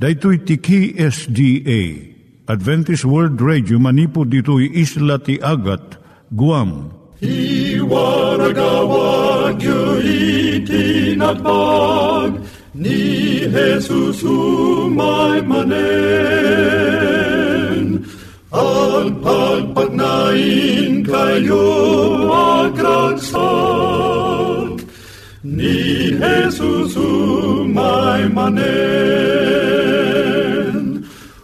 Daitui tiki SDA Adventist World Radio manipud ditui isla ti Agat Guam. I waragawag itinatpag ni Jesus umay manen. Ang pagpagnain kayo agkansak ni Jesus umay manen.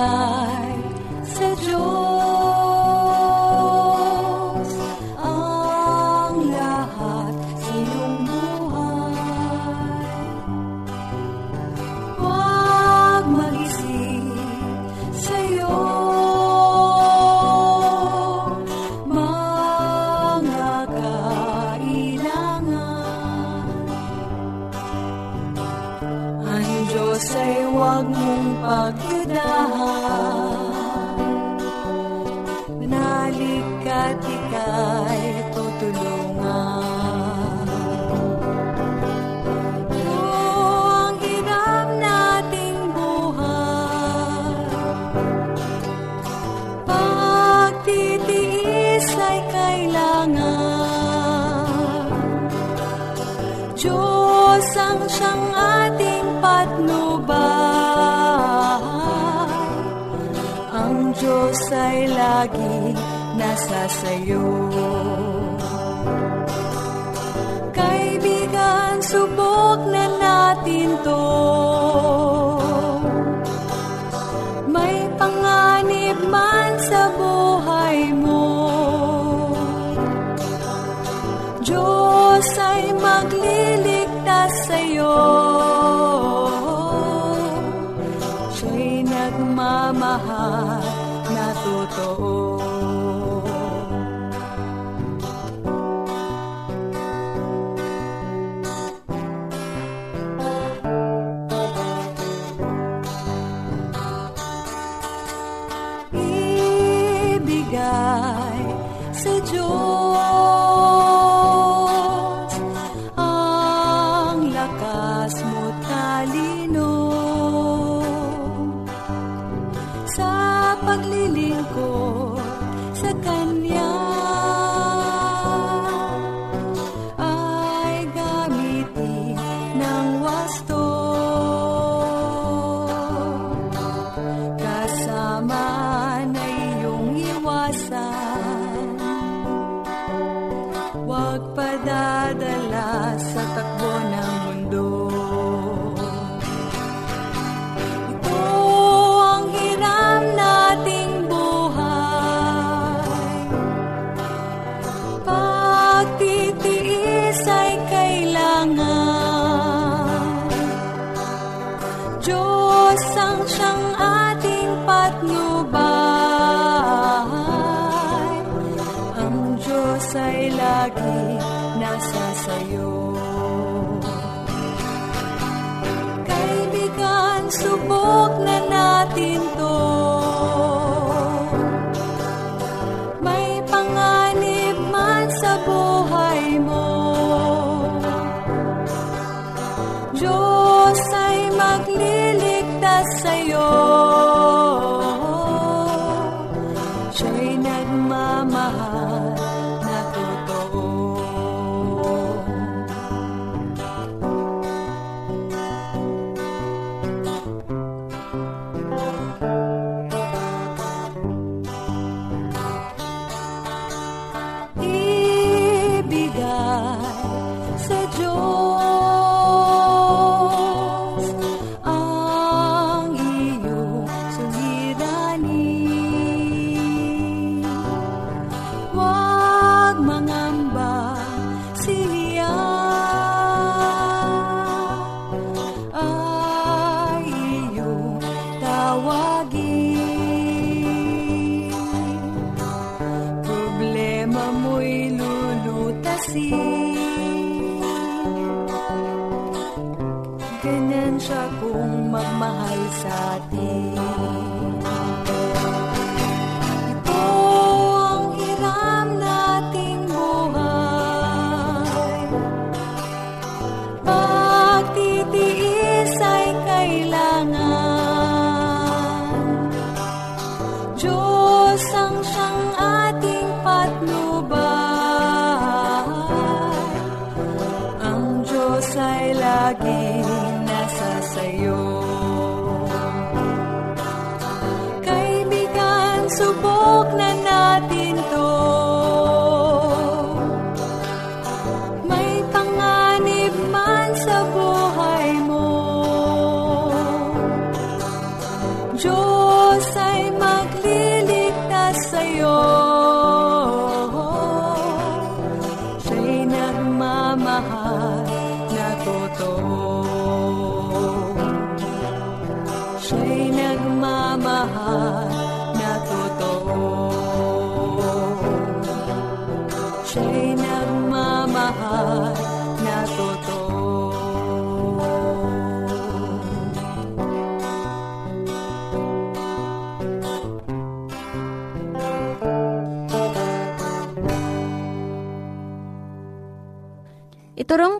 vida. Super. Paglilingkod sa Kanya subok na mga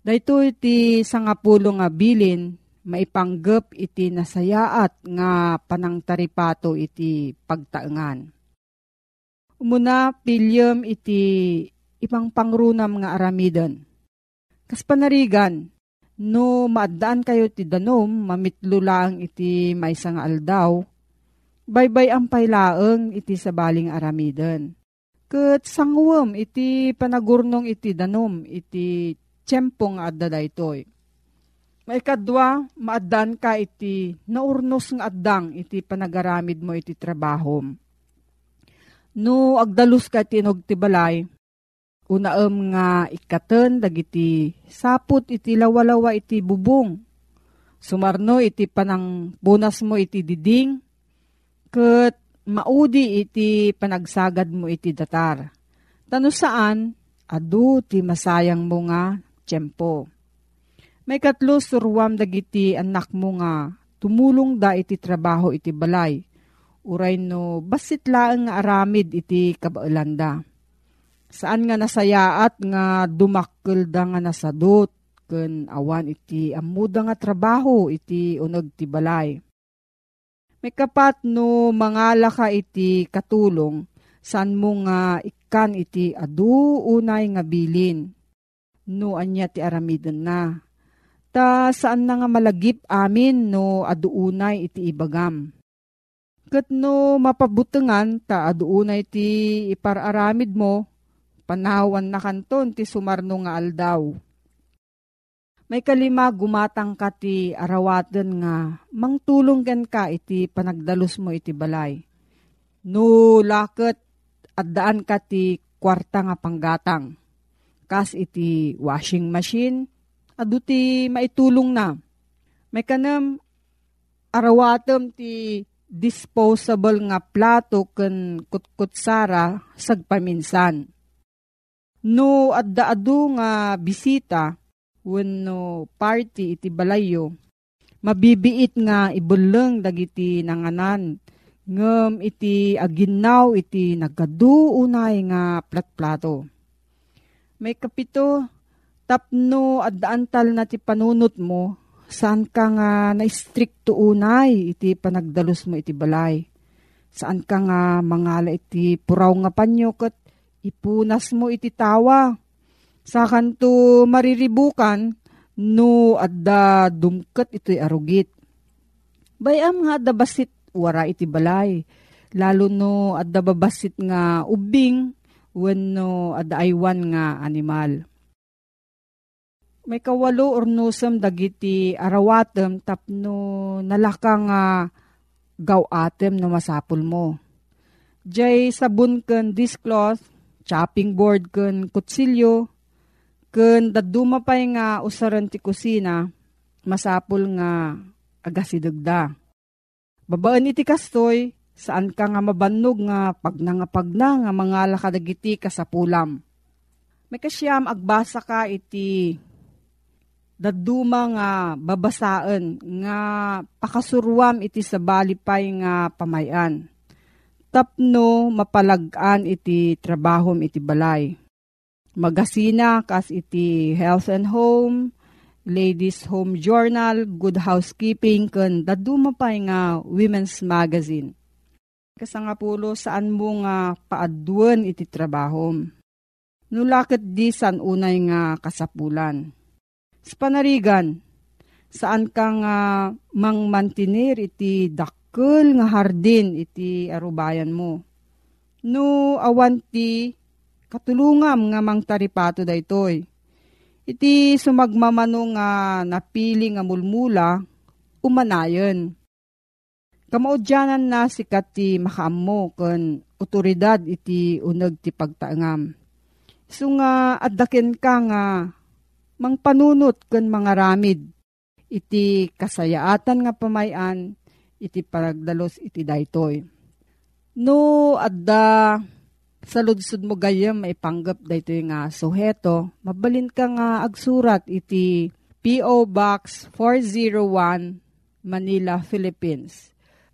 Dayto iti sangapulo nga bilin, maipanggep iti nasayaat nga panangtaripato iti pagtaengan. Umuna pilyem iti ipang pangrunam nga aramiden. Kas panarigan, no maadaan kayo ti danom, mamitlo lang iti maysa nga aldaw, baybay ang pailaeng iti sabaling aramiden. Kat sangwem iti panagurnong iti danom, iti tiyempo nga adda daytoy. Maikadwa, maadan ka iti naurnos nga addang iti panagaramid mo iti trabaho. No agdalus ka tinog ti balay, unaem nga ikaten dagiti saput iti lawalawa iti bubong. Sumarno iti panang bunas mo iti diding, ket maudi iti panagsagad mo iti datar. Tano saan, adu ti masayang mo nga tiyempo. May katlo surwam dagiti anak mo nga tumulong da iti trabaho iti balay. Uray no basit laeng nga aramid iti kabaelanda. Saan nga nasayaat nga dumakkel da nga nasadot ken awan iti amuda nga trabaho iti uneg ti balay. May kapat no mangala ka iti katulong saan mo nga ikan iti adu unay nga bilin no anya ti aramiden na. Ta saan na nga malagip amin no aduunay iti ibagam. Kat no mapabutengan ta aduunay ti ipararamid mo, panawan na kanton ti sumarno nga aldaw. May kalima gumatang ka ti arawaten nga mangtulong ken ka iti panagdalus mo iti balay. No laket addaan ka ti kwarta nga panggatang kas iti washing machine, adu ti maitulong na. May kanam arawatem ti disposable nga plato ken kutkutsara sagpaminsan. No adda adu nga bisita wenno party iti balayo, mabibiit nga ibuleng dagiti nanganan ngem iti aginaw iti nagadu unay nga plat-plato may kapito, tapno at na ti panunot mo, saan ka nga na-stricto unay iti panagdalos mo iti balay. Saan ka nga mangala iti puraw nga panyo kat ipunas mo iti tawa. Sa kanto mariribukan, no adda dumket iti arugit. Bayam nga da basit wara iti balay. lalo no adda babasit nga ubing wenno adda aywan nga animal. May kawalo or nusam dagiti arawatem tapno nalaka nga gawatem no masapul mo. Jay sabon ken discloth, chopping board ken kutsilyo, ken daduma pay nga usaran ti kusina, masapul nga agasidagda. Babaan iti kastoy, saan ka nga mabannog nga pagnangapagna nga mga lakadagiti kasapulam. May kasyam agbasa ka iti daduma nga babasaan nga pakasuruam iti sa balipay nga pamayan. Tapno mapalagaan iti trabahom iti balay. Magasina kas iti health and home, ladies home journal, good housekeeping, kun daduma pay nga women's magazine. Kasangapulo saan mo nga paaduan iti trabahom. Nulakit di san unay nga kasapulan sa panarigan, saan ka nga mang mantinir iti dakkel nga hardin iti arubayan mo. No awan ti katulungam nga mang taripato daytoy. Iti sumagmamano nga napili nga mulmula, umanayon. Kamaudyanan na sikat ti makaammo ken otoridad iti uneg ti pagtaangam. So nga addaken ka nga mang panunot ken mga ramid. Iti kasayaatan nga pamayan, iti paragdalos iti daytoy. No, adda sa ludsud mo gayam maipanggap daytoy nga suheto, mabalin ka nga agsurat iti P.O. Box 401 Manila, Philippines.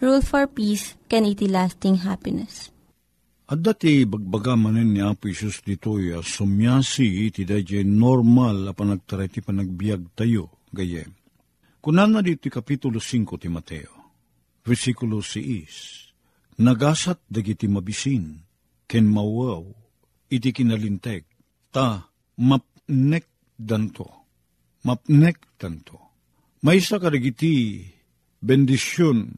Rule for Peace, can iti lasting happiness. At dati bagbaga manen ni Apo Isus dito ya sumyasi iti dadya normal a panagtaray ti panagbiag tayo gayem. Kunan na dito kapitulo 5 ti Mateo, versikulo 6, Nagasat dagiti mabisin, ken mawaw, iti kinalinteg, ta mapnek danto, mapnek danto. Maysa kadagiti bendisyon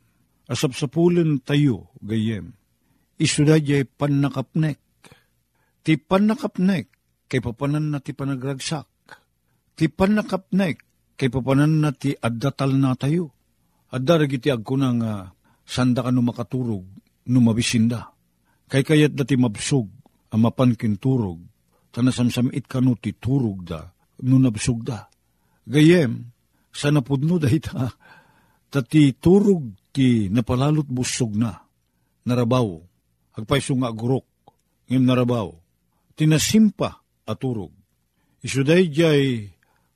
asapsapulen tayo gayem isuda jay panakapnek. Ti panakapnek, kay papanan na ti panagragsak. Ti panakapnek, kay papanan na ti addatal na tayo. Adda ragiti agko na nga sanda ka no makaturog, no mabisinda. Kay kayat da ti mabsog, amapan kinturog, tanasamsamit ka no ti turog da, no nabsog da. Gayem, sa napudno da ita, tati turog ti napalalot busog na, narabaw, agpaiso nga agurok, ngim narabaw, tinasimpa aturog. Isuday jay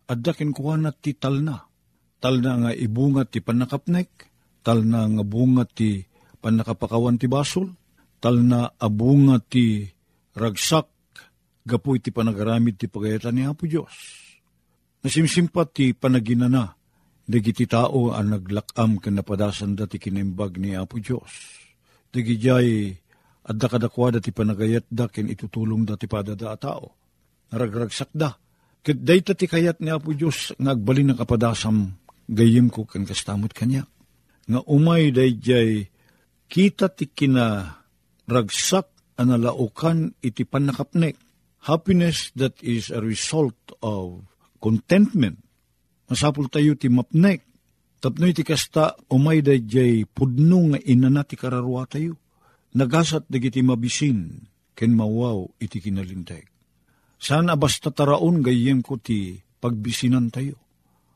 addakin kuha na ti talna. Talna nga ibungat ti panakapnek, talna nga bungat ti panakapakawan ti basol, talna abungat ti ragsak, gapu iti panagaramid ti pagayatan ni Apo Diyos. Nasimsimpat ti panaginana, dagiti tao ang naglakam kanapadasan dati kinimbag ni Apo Diyos. Dagi jay at da kadakwa dati panagayat da ken itutulong dati padada tao. Naragragsak da. Ket day ti kayat ni Apo Diyos ngagbalin ng kapadasam gayim ko ken kastamot kanya. Nga umay day jay kita ti kina ragsak analaukan iti panakapnek. Happiness that is a result of contentment. Masapul tayo ti mapnek. Tapno iti kasta umay day jay pudno nga inana ti kararwa tayo nagasat dagiti mabisin, ken mawaw iti kinalinteg. Sana basta taraon gayem ko ti pagbisinan tayo.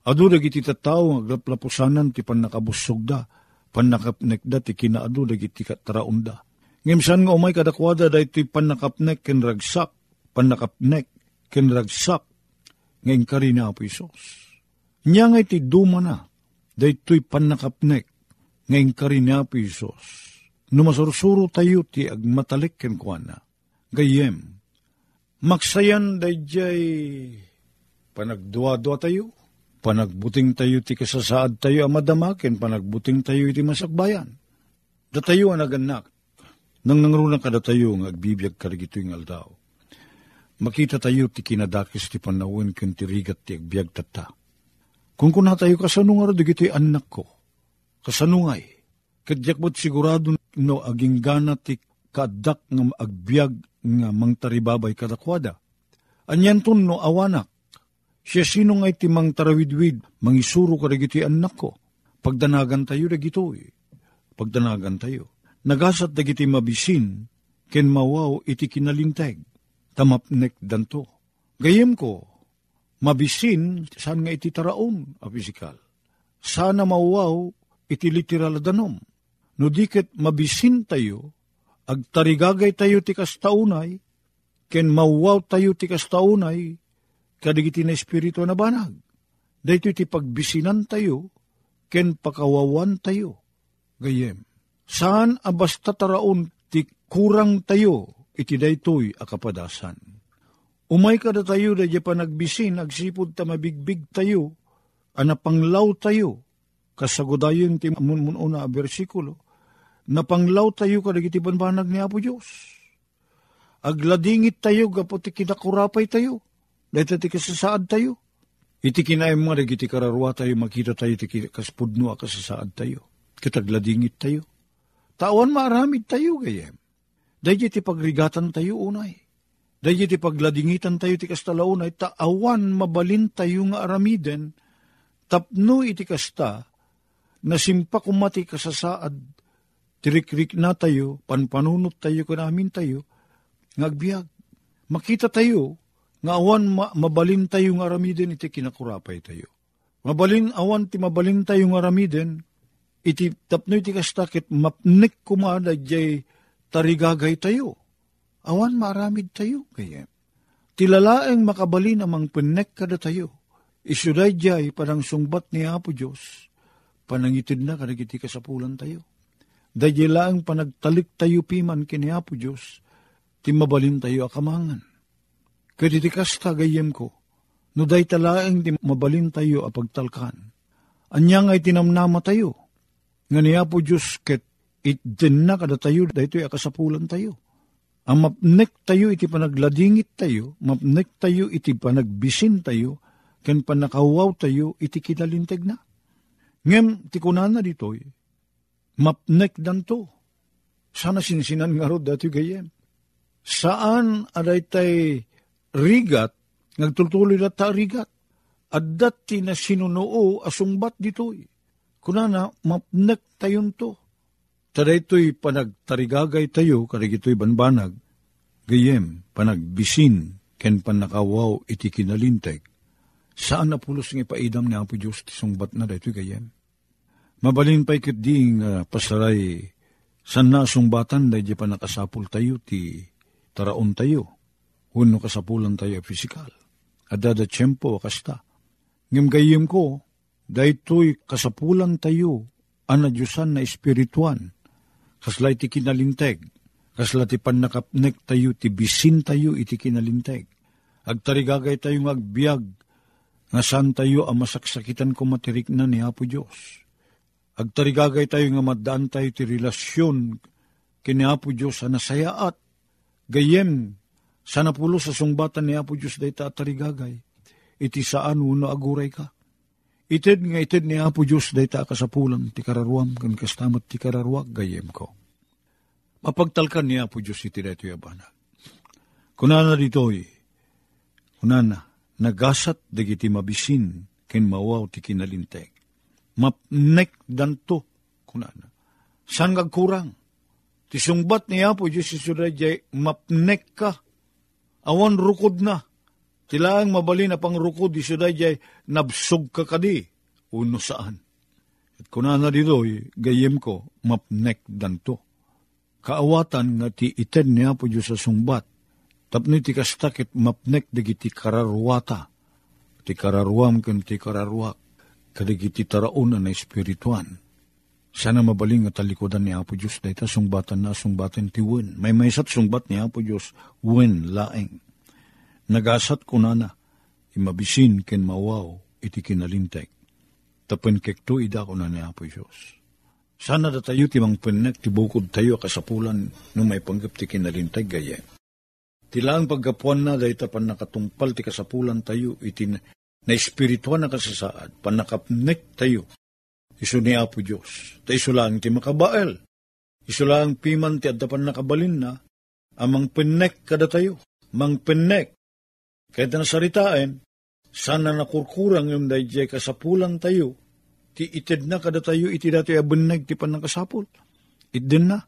Adu dagiti tataw aglaplapusanan ti panakabusog da, panakapnek da ti kinaadu dagiti kataraon da. Ngimsan nga umay kadakwada da iti panakapnek ken ragsak, panakapnek ken ragsak, ngayon ka rin na po Isos. Nya nga iti duma na, da ito'y panakapnek, ngayon ka rin na po Isos. Numasursuro tayo ti agmatalik ken kuana. Gayem, Maksayan dayjay panagduwa-duwa tayo, panagbuting tayo ti kasasaad tayo amadamakin, panagbuting tayo iti masakbayan. Datayo ang naganak, nang nangrunang kada tayo ng agbibiyag karigito yung aldaw. Makita tayo ti kinadakis ti panawin kung ti rigat ti agbiyag tata. Kung kuna tayo kasanungar digiti anak ko, kasanungay, kadyak mo't sigurado no aging gana ti kadak ng agbyag nga mangtaribabay kadakwada. Anyan tun no awanak, siya sino nga iti mang tarawidwid, mangisuro ka dagiti anak ko. Pagdanagan tayo dagito eh. Pagdanagan tayo. Nagasat dagiti mabisin, ken mawaw iti kinalinteg. Tamapnek danto. Gayem ko, mabisin, saan nga iti taraon, a pisikal. Sana mawaw iti literal danom. No diket mabisin tayo, agtarigagay tayo ti kastaunay, ken mauwaw tayo ti kastaunay, kadigiti na espiritu na banag. Dahito ti pagbisinan tayo, ken pakawawan tayo. Gayem, saan abasta taraon ti kurang tayo, iti daytoy akapadasan. Umay kada tayo da pa nagbisin, agsipod ta mabigbig tayo, anapanglaw tayo, kasagodayon ti mununa a versikulo, napanglaw tayo kadagiti banbanag ni Apo Diyos. Agladingit tayo, gapo ti kinakurapay tayo. Dahil ti kasasaad tayo. Iti kinaim mga dagiti kararwa tayo, makita tayo, ti kaspudno a kasasaad tayo. Kitagladingit tayo. Tawan maaramid tayo, gayem. Dahil ti pagrigatan tayo unay. Dahil ti pagladingitan tayo ti kastalaunay, taawan mabalin tayo nga aramiden, tapno iti kasta, na simpa kumati kasasaad, tirikrik na tayo, panpanunot tayo kanamin tayo, ngagbiag. Makita tayo, nga awan ma- mabalin tayo nga aramiden, iti kinakurapay tayo. Mabalin awan ti mabalin tayo nga aramiden, iti tapno iti kastakit, mapnik kumada jay tarigagay tayo. Awan maramid tayo, kaya. Tilalaeng makabalin amang pinek kada tayo. Isuday jay parang sungbat ni Apo Diyos, panangitid na kadagiti kasapulan tayo Dahil lang panagtalik tayo piman kini Apo Diyos, ti mabalin tayo akamangan. Kaditikas tagayem ko, no day talaeng ti mabalin tayo apagtalkan. Anyang ay tinamnama tayo, nga ni Apo Diyos ket itin na kada tayo, dahito ay akasapulan tayo. Ang mapnek tayo iti panagladingit tayo, mapnek tayo iti panagbisin tayo, ken panakawaw tayo iti kinalinteg na. Ngem, ti kunana ditoy, mapnek danto. Sana sinsinan nga rod dati gayem. Saan aday tay rigat, nagtultuloy na ta rigat. At dati na sinunoo asungbat ditoy. Kunana, mapnek tayon to. Taday panagtarigagay tayo, karigito'y banbanag, gayem, panagbisin, ken panakawaw iti kinalinteg. Saan na pulos ng ipaidam ni Apo Diyos ti sungbat na daytoy gayem? Mabalin pa'y kitding uh, pasaray san nasumbatan da di pa nakasapul tayo ti taraon tayo. Huno kasapulan tayo fisikal. Adada tiyempo kasta. Ngem gayim ko, daytoy kasapulan tayo ana Diyosan na espirituan. Kaslay ti kinalinteg. Kasla ti panakapnek tayo, ti bisin tayo iti kinalinteg. Agtarigagay tayo agbiag, nga saan tayo ang masaksakitan ko matirik na ni Apo Diyos Agtarigagay tayo nga maddaan tayo ti relasyon kini Apo Diyos sa nasayaat. Gayem, sa napulo sa sungbatan ni Apo Diyos day tarigagay. Iti saan uno aguray ka. Ited nga ited ni Apo Diyos day ta kasapulan ti kararuam kan kastamat ti kararwag gayem ko. Mapagtalkan ni Apo Diyos iti dito yabana. Kunana ditoy, kunana, nagasat dagiti mabisin ken mawaw ti kinalinteg mapnek danto kunana. San kurang? Ti sungbat ni Apo Diyos jay mapnek ka. Awan rukod na. Tilaang mabali na pang rukod iso jay nabsog ka kadi. Uno saan. At kuna na dito, gayem ko, mapnek danto. Kaawatan nga ti iten ni Apo Diyos sa sungbat. Tapno ti kastakit mapnek dagiti kararwata. Ti kararwam kan ti kararwak. Kadagiti taraon na espirituan sana mabaling at talikodan ni Apo Diyos dahita sungbatan na sungbatan ti wen. May maysat sungbat ni Apo Diyos wen laeng. Nagasat ko na na, imabisin ken mawaw iti kinalinteg. Tapen kekto ida ko na ni Apo Diyos. Sana da tayo timang penek ti bukod tayo kasapulan no may panggap ti kinalinteg gaya. Tilang paggapuan na dahita pan nakatumpal ti kasapulan tayo iti na, espirituan na kasasaad, panakapnek tayo Isu ni Apo Diyos. Ta iso lang ti makabael. Iso lang piman ti adapan nakabalin na, amang pinnek kada tayo. Mang pinnek. Kahit na saritain, sana nakurkurang yung dayjay kasapulan tayo, ti itid na kada tayo, iti dati abuneg ti pan nakasapul. Itdin na.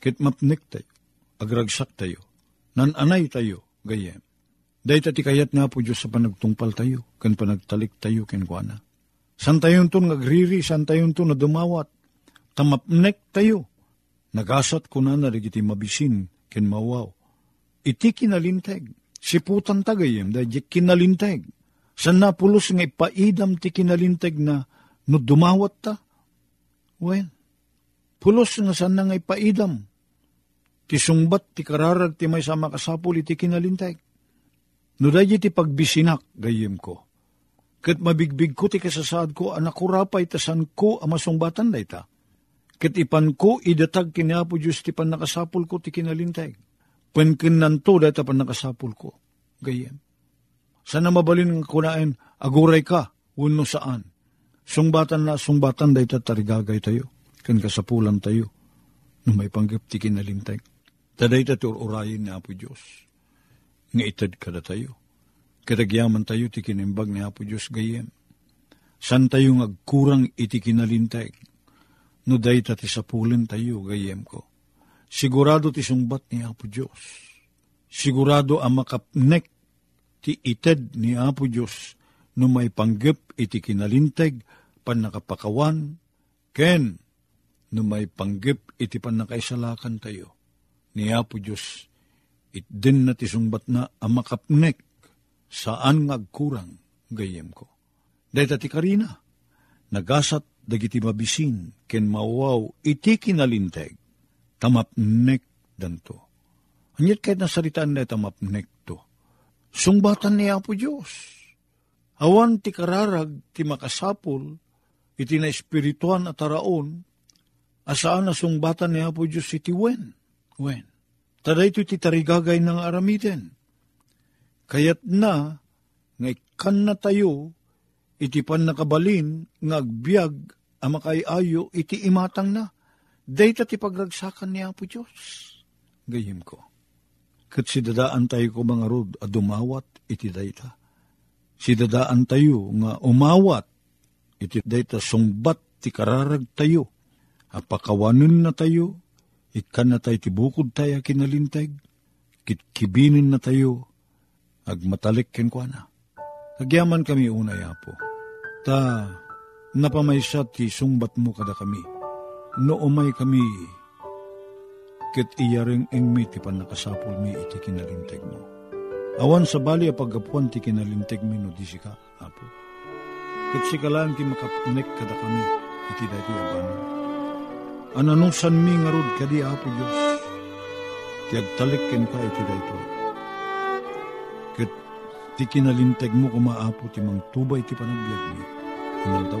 Kit mapnik tayo. Agragsak tayo. Nananay tayo. Gayem. Dahil ti kayat nga po Diyos sa panagtungpal tayo, kan panagtalik tayo, kenkwana. San tayon to nagriri, san tayon to na dumawat. Tamapnek tayo. Nagasat ko na narigiti mabisin, ken mawaw. Iti kinalinteg. Siputan tagayem, dahil kinalinteg. San napulos nga ipaidam ti kinalinteg na no dumawat ta? Well, pulos nga san nga ipaidam. Ti sungbat ti kararag ti may sama kasapul iti kinalinteg. No dahil ti pagbisinak, gayem ko Kat mabigbig ko ti kasasaad ko, anak ko rapay tasan ko amasungbatan da ita. Kat ipan ko idatag kinapo Diyos ti pan nakasapul ko ti kinalintay. Pankin nanto data pan nakasapul ko. Gayem. Sana mabalin ng kunain, aguray ka, uno saan. Sungbatan na, sungbatan da ita tarigagay tayo. Kan kasapulan tayo. No may panggap ti kinalintay. Taday ta urayin ni Apo Diyos. Nga itad kada tayo Kadagyaman tayo ti kinimbag ni Apo Diyos gayem. San tayo ngagkurang iti kinalinteg. No day ti sapulin tayo gayem ko. Sigurado ti sungbat ni Apo Diyos. Sigurado ang makapnek ti ited ni Apo Diyos no may panggap iti kinalinteg pan nakapakawan ken no may panggap iti pan nakaisalakan tayo ni Apo Diyos it din na ti sungbat na ang makapnek saan ngagkurang gayem ko. Dahil ti karina, nagasat dagiti mabisin, ken mawaw iti kinalinteg, tamapnek danto. Anyat kahit nasaritaan na tamapnek to. Sungbatan niya po Diyos. Awan ti kararag ti makasapol, iti na espirituan at araon, asaan na sungbatan niya po Diyos iti wen. Wen. Tada ito ti tarigagay ng aramiden Kayat na, nga ikan na tayo, iti pan nakabalin, nga agbyag, amakay ayo, iti imatang na. Dayta ti pagragsakan niya po Diyos. Gayim ko. Kat si dadaan tayo ko mga rod, a dumawat, iti dayta. Si dadaan tayo, nga umawat, iti dayta sungbat, ti kararag tayo. Apakawanin na tayo, ikan na tayo tibukod tayo kinalintag, kitkibinin na tayo, agmatalik ken kwa na. Agyaman kami unay apo. Ta, napamaysa ti sungbat mo kada kami. No umay kami, ket iyaring engmi ti panakasapol mi iti kinalinteg mo. Awan sa bali a paggapuan ti kinalinteg mi no di sika, apo. Ket sikalaan ti makapnek kada kami, iti dati abanan. Ananusan mi nga rod kadi apo Diyos. Ti agtalik ken ka iti daytoy Ti kinalinteg mo kumaapo ti mang tubay ti panagbiag mi. Inaldaw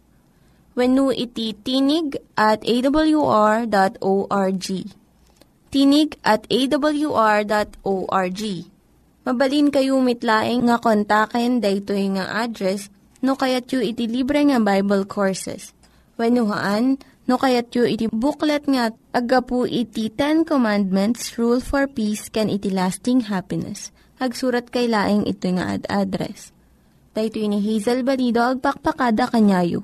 When iti tinig at awr.org. tinig at awr.org. Mabalin kayo mitlaeng nga kontaken daytoy nga address no kayat yu iti libre nga Bible Courses. When no kayat yu iti booklet nga agapu iti Ten Commandments, Rule for Peace, can iti lasting happiness. Hagsurat kay laing ito nga ad address. Dahito ni Hazel Balido, agpakpakada kanyayo.